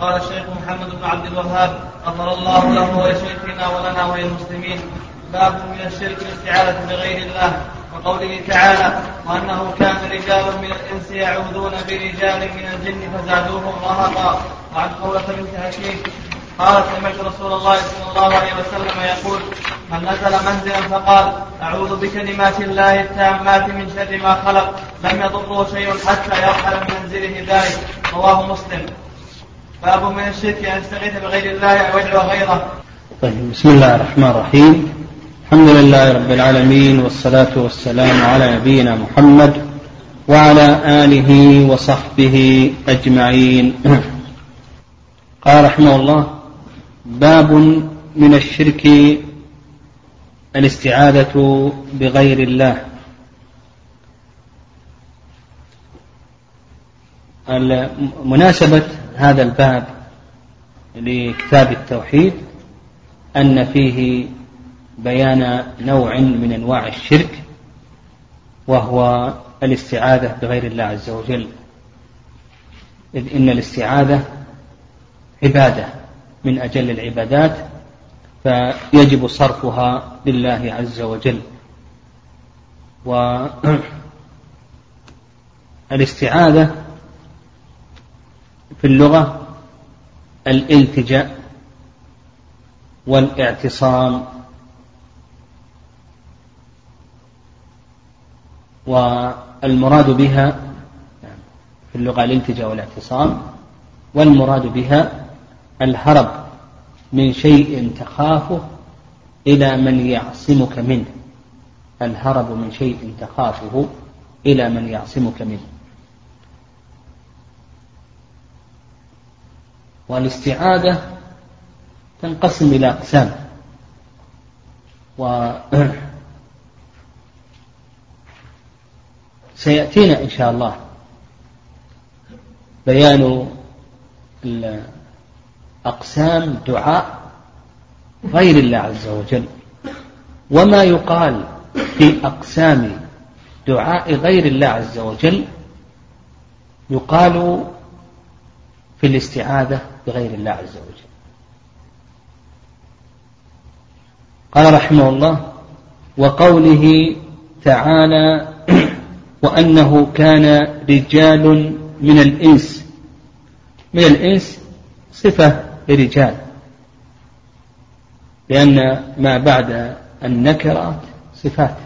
قال الشيخ محمد بن عبد الوهاب غفر الله له ولشيخنا ولنا وللمسلمين. باب من الشرك الاستعاذة بغير الله. وقوله تعالى وأنه كان رجال من الإنس يعوذون برجال من الجن فزادوهم رهقا. وعن قولة بنت حكيم قال سمعت رسول الله صلى الله عليه وسلم يقول من نزل منزلا فقال أعوذ بكلمات الله التامات من شر ما خلق. لم يضره شيء حتى يرحل من منزله ذلك. رواه مسلم. باب من الشرك أن يستغيث بغير الله أو يدعو غيره طيب بسم الله الرحمن الرحيم. الحمد لله رب العالمين والصلاة والسلام على نبينا محمد وعلى آله وصحبه أجمعين. قال رحمه الله باب من الشرك الاستعاذة بغير الله. مناسبة هذا الباب لكتاب التوحيد أن فيه بيان نوع من أنواع الشرك وهو الاستعاذة بغير الله عز وجل. إذ إن الاستعاذة عبادة من أجل العبادات فيجب صرفها لله عز وجل. والاستعاذة في اللغة الالتجاء والاعتصام والمراد بها في اللغة الالتجاء والاعتصام والمراد بها الهرب من شيء تخافه إلى من يعصمك منه. الهرب من شيء تخافه إلى من يعصمك منه. والاستعاذة تنقسم إلى أقسام. و سيأتينا إن شاء الله بيان أقسام دعاء غير الله عز وجل. وما يقال في أقسام دعاء غير الله عز وجل يقال في الاستعاذة بغير الله عز وجل. قال رحمه الله وقوله تعالى وأنه كان رجال من الإنس. من الإنس صفة لرجال. لأن ما بعد النكرات صفات.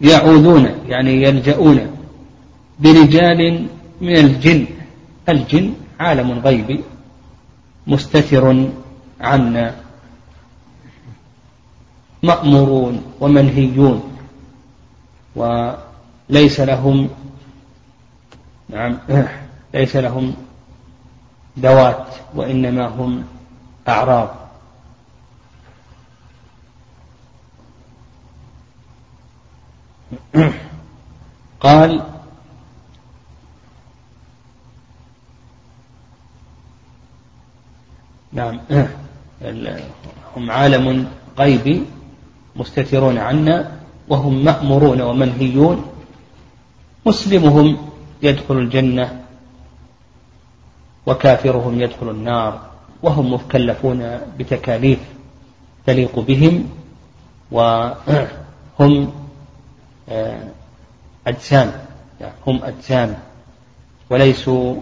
يعوذون يعني يلجؤون برجال من الجن. الجن عالم غيبي مستتر عنا مأمورون ومنهيون وليس لهم نعم ليس لهم ذوات وإنما هم أعراض. قال نعم. هم عالم غيبي مستترون عنا وهم مأمورون ومنهيون. مسلمهم يدخل الجنة وكافرهم يدخل النار وهم مكلفون بتكاليف تليق بهم وهم آه، أجسام. هم أجسام وليسوا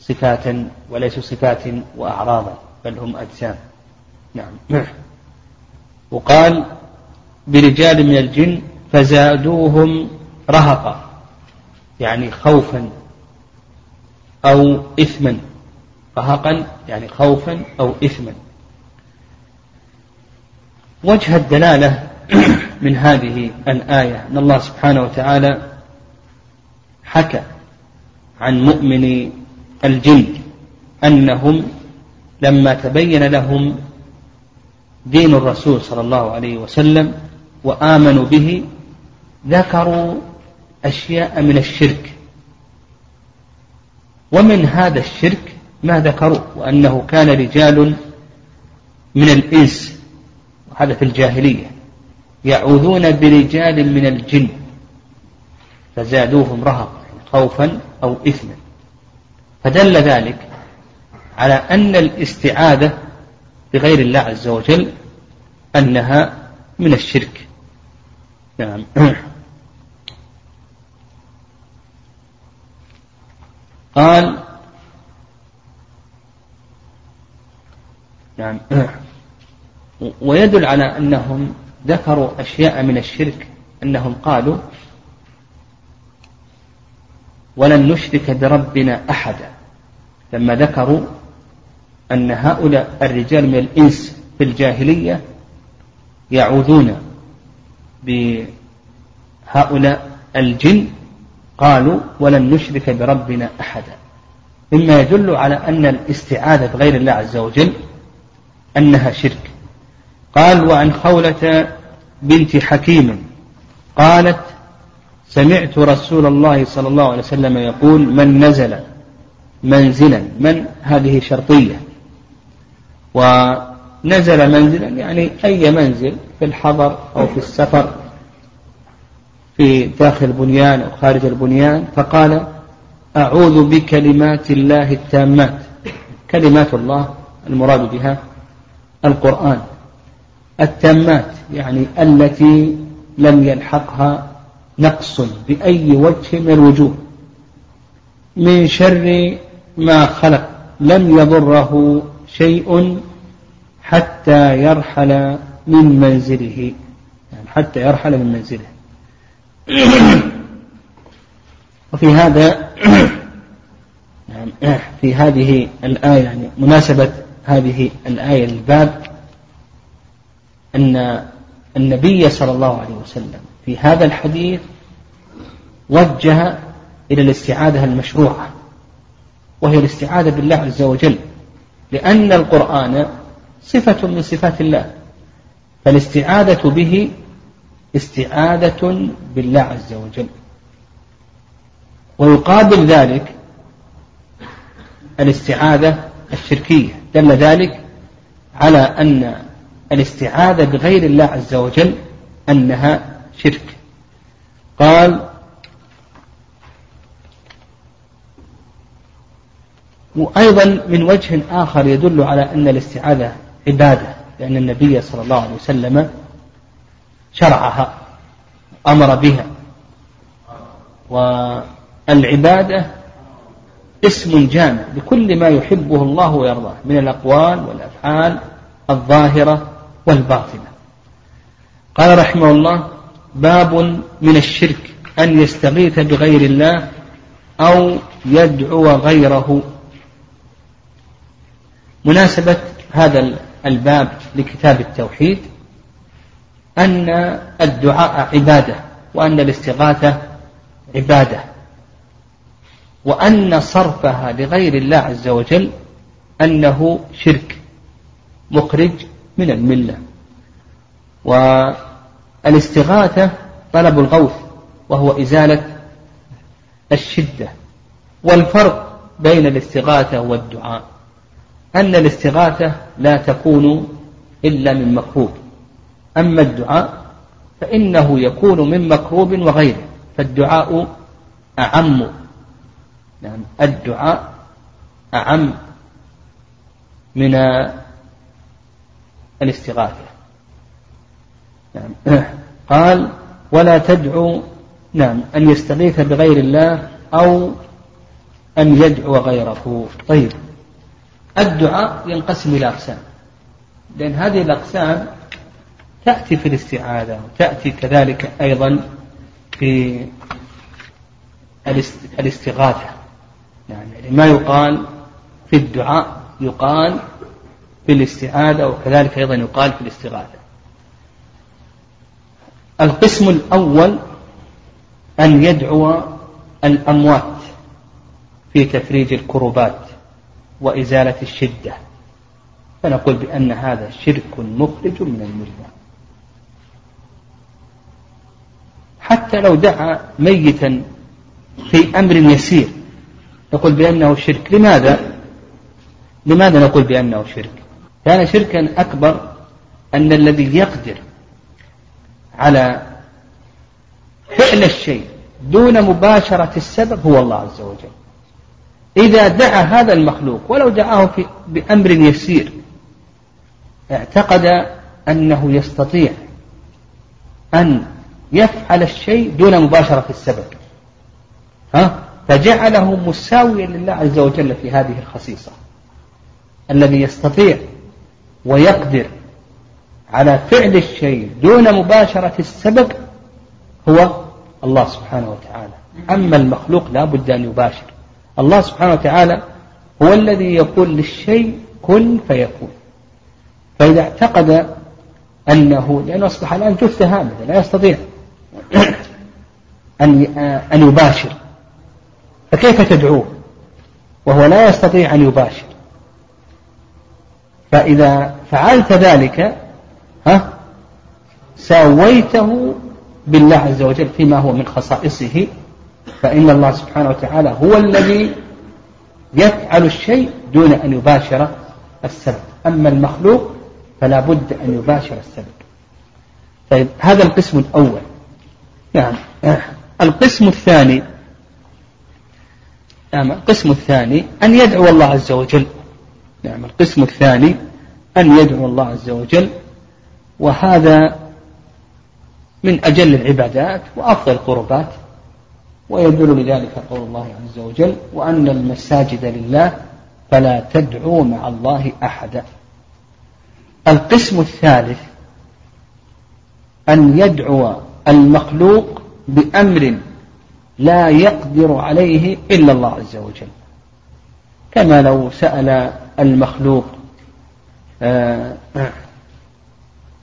صفات وليسوا صفات وأعراضا. بل هم أجسام. نعم. وقال برجال من الجن فزادوهم رهقا يعني خوفا أو إثما. رهقا يعني خوفا أو إثما. وجه الدلالة من هذه الآية أن الله سبحانه وتعالى حكى عن مؤمن الجن أنهم لما تبين لهم دين الرسول صلى الله عليه وسلم وآمنوا به ذكروا أشياء من الشرك. ومن هذا الشرك ما ذكروا وأنه كان رجال من الإنس وهذا في الجاهلية يعوذون برجال من الجن فزادوهم رهقا خوفا أو إثما. فدل ذلك على أن الاستعاذة بغير الله عز وجل أنها من الشرك. نعم. قال نعم. ويدل على أنهم ذكروا أشياء من الشرك أنهم قالوا ولن نشرك بربنا أحدا. لما ذكروا أن هؤلاء الرجال من الإنس في الجاهلية يعوذون بهؤلاء الجن. قالوا ولن نشرك بربنا أحدا. مما يدل على أن الاستعاذة بغير الله عز وجل أنها شرك. قال وعن خولة بنت حكيم قالت سمعت رسول الله صلى الله عليه وسلم يقول من نزل منزلا من؟ هذه شرطية. ونزل منزلا يعني أي منزل في الحضر أو في السفر في داخل البنيان أو خارج البنيان فقال أعوذ بكلمات الله التامات. كلمات الله المراد بها القرآن. التامات يعني التي لم يلحقها نقص بأي وجه من الوجوه من شر ما خلق لم يضره شيء حتى يرحل من منزله. يعني حتى يرحل من منزله. وفي هذا في هذه الآية يعني مناسبة هذه الآية للباب أن النبي صلى الله عليه وسلم في هذا الحديث وجه إلى الاستعاذة المشروعة وهي الاستعاذة بالله عز وجل. لأن القرآن صفة من صفات الله فالاستعاذة به استعاذة بالله عز وجل. ويقابل ذلك الاستعاذة الشركية. دل ذلك على أن الاستعاذة بغير الله عز وجل أنها شرك. قال وأيضا من وجه آخر يدل على أن الاستعاذة عبادة لأن النبي صلى الله عليه وسلم شرعها أمر بها. والعبادة اسم جامع لكل ما يحبه الله ويرضاه من الأقوال والأفعال الظاهرة والباطنة. قال رحمه الله باب من الشرك أن يستغيث بغير الله أو يدعو غيره. مناسبة هذا الباب لكتاب التوحيد أن الدعاء عبادة وأن الاستغاثة عبادة وأن صرفها لغير الله عز وجل أنه شرك مخرج من الملة والاستغاثة طلب الغوث وهو إزالة الشدة والفرق بين الاستغاثة والدعاء أن الاستغاثة لا تكون إلا من مكروب. أما الدعاء فإنه يكون من مكروب وغيره فالدعاء أعم. يعني الدعاء أعم من الاستغاثة. نعم. قال ولا تدعو نعم أن يستغيث بغير الله أو أن يدعو غيره. طيب. الدعاء ينقسم إلى أقسام. لأن هذه الأقسام تأتي في الاستعاذة وتأتي كذلك أيضا في الاستغاثة. يعني ما يقال في الدعاء يقال في الاستعاذة وكذلك أيضا يقال في الاستغاثة. القسم الأول أن يدعو الأموات في تفريج الكربات. وإزالة الشدة فنقول بأن هذا شرك مخرج من الملة حتى لو دعا ميتا في أمر يسير نقول بأنه شرك لماذا؟ لماذا نقول بأنه شرك؟ كان شركا أكبر أن الذي يقدر على فعل الشيء دون مباشرة السبب هو الله عز وجل إذا دعا هذا المخلوق ولو دعاه في بأمر يسير اعتقد أنه يستطيع أن يفعل الشيء دون مباشرة السبب. ها؟ فجعله مساويا لله عز وجل في هذه الخصيصة. الذي يستطيع ويقدر على فعل الشيء دون مباشرة السبب هو الله سبحانه وتعالى. أما المخلوق لا بد أن يباشر. الله سبحانه وتعالى هو الذي يقول للشيء كن فيكون. فإذا اعتقد أنه لأنه أصبح الآن جثة هامدة لا يستطيع أن أن يباشر. فكيف تدعوه؟ وهو لا يستطيع أن يباشر. فإذا فعلت ذلك ها ساويته بالله عز وجل فيما هو من خصائصه فإن الله سبحانه وتعالى هو الذي يفعل الشيء دون أن يباشر السبب. أما المخلوق فلا بد أن يباشر السبب. طيب هذا القسم الأول. نعم. القسم الثاني نعم القسم الثاني أن يدعو الله عز وجل. نعم القسم الثاني أن يدعو الله عز وجل. وهذا من أجل العبادات وأفضل القربات. ويدل لذلك قول الله عز وجل وأن المساجد لله فلا تدعوا مع الله أحدا. القسم الثالث أن يدعو المخلوق بأمر لا يقدر عليه إلا الله عز وجل. كما لو سأل المخلوق آه،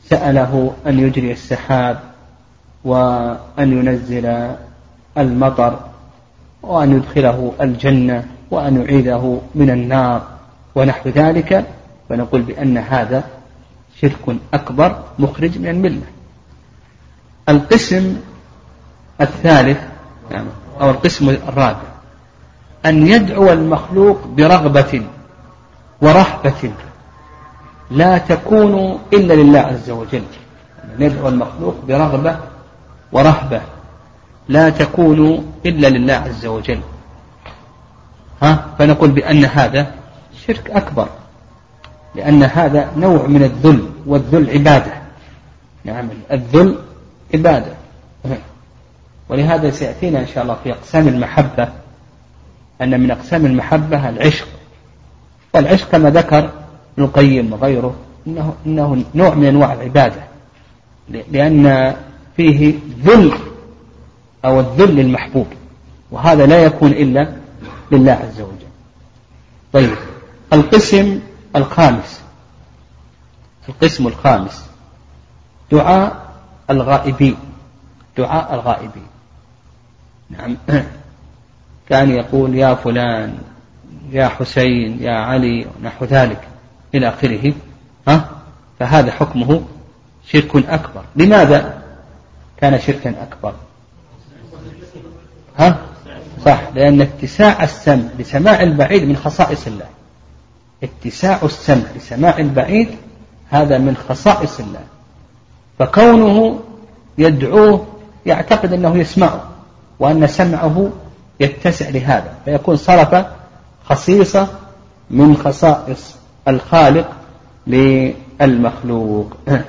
سأله أن يجري السحاب وأن ينزل المطر وأن يدخله الجنة وأن يعيده من النار ونحو ذلك فنقول بأن هذا شرك أكبر مخرج من الملة. القسم الثالث أو القسم الرابع أن يدعو المخلوق برغبة ورهبة لا تكون إلا لله عز وجل. أن يدعو المخلوق برغبة ورهبة. لا تكون إلا لله عز وجل. ها؟ فنقول بأن هذا شرك أكبر. لأن هذا نوع من الذل والذل عبادة. نعم الذل عبادة. ولهذا سيأتينا إن شاء الله في أقسام المحبة أن من أقسام المحبة العشق. والعشق كما ذكر ابن القيم وغيره إنه, إنه نوع من أنواع العبادة. لأن فيه ذل أو الذل للمحبوب وهذا لا يكون إلا لله عز وجل. طيب القسم الخامس. القسم الخامس. دعاء الغائبين. دعاء الغائبين. نعم. كان يقول يا فلان يا حسين يا علي ونحو ذلك إلى آخره. ها؟ فهذا حكمه شرك أكبر. لماذا كان شركا أكبر؟ ها؟ صح لأن اتساع السمع لسماع البعيد من خصائص الله. اتساع السمع لسماع البعيد هذا من خصائص الله. فكونه يدعوه يعتقد أنه يسمعه وأن سمعه يتسع لهذا. فيكون صرف خصيصة من خصائص الخالق للمخلوق.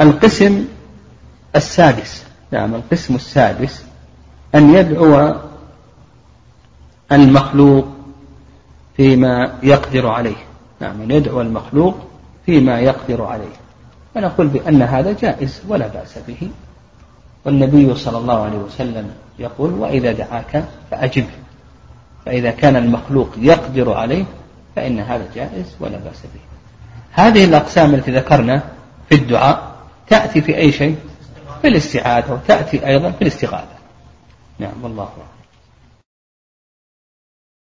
القسم السادس. نعم القسم السادس أن يدعو المخلوق فيما يقدر عليه. نعم أن يدعو المخلوق فيما يقدر عليه. فنقول بأن هذا جائز ولا بأس به. والنبي صلى الله عليه وسلم يقول وإذا دعاك فأجبه فإذا كان المخلوق يقدر عليه فإن هذا جائز ولا بأس به. هذه الأقسام التي ذكرنا في الدعاء تأتي في أي شيء؟ في الاستعاذة وتأتي أيضا في الاستغاثة. نعم والله أعلم.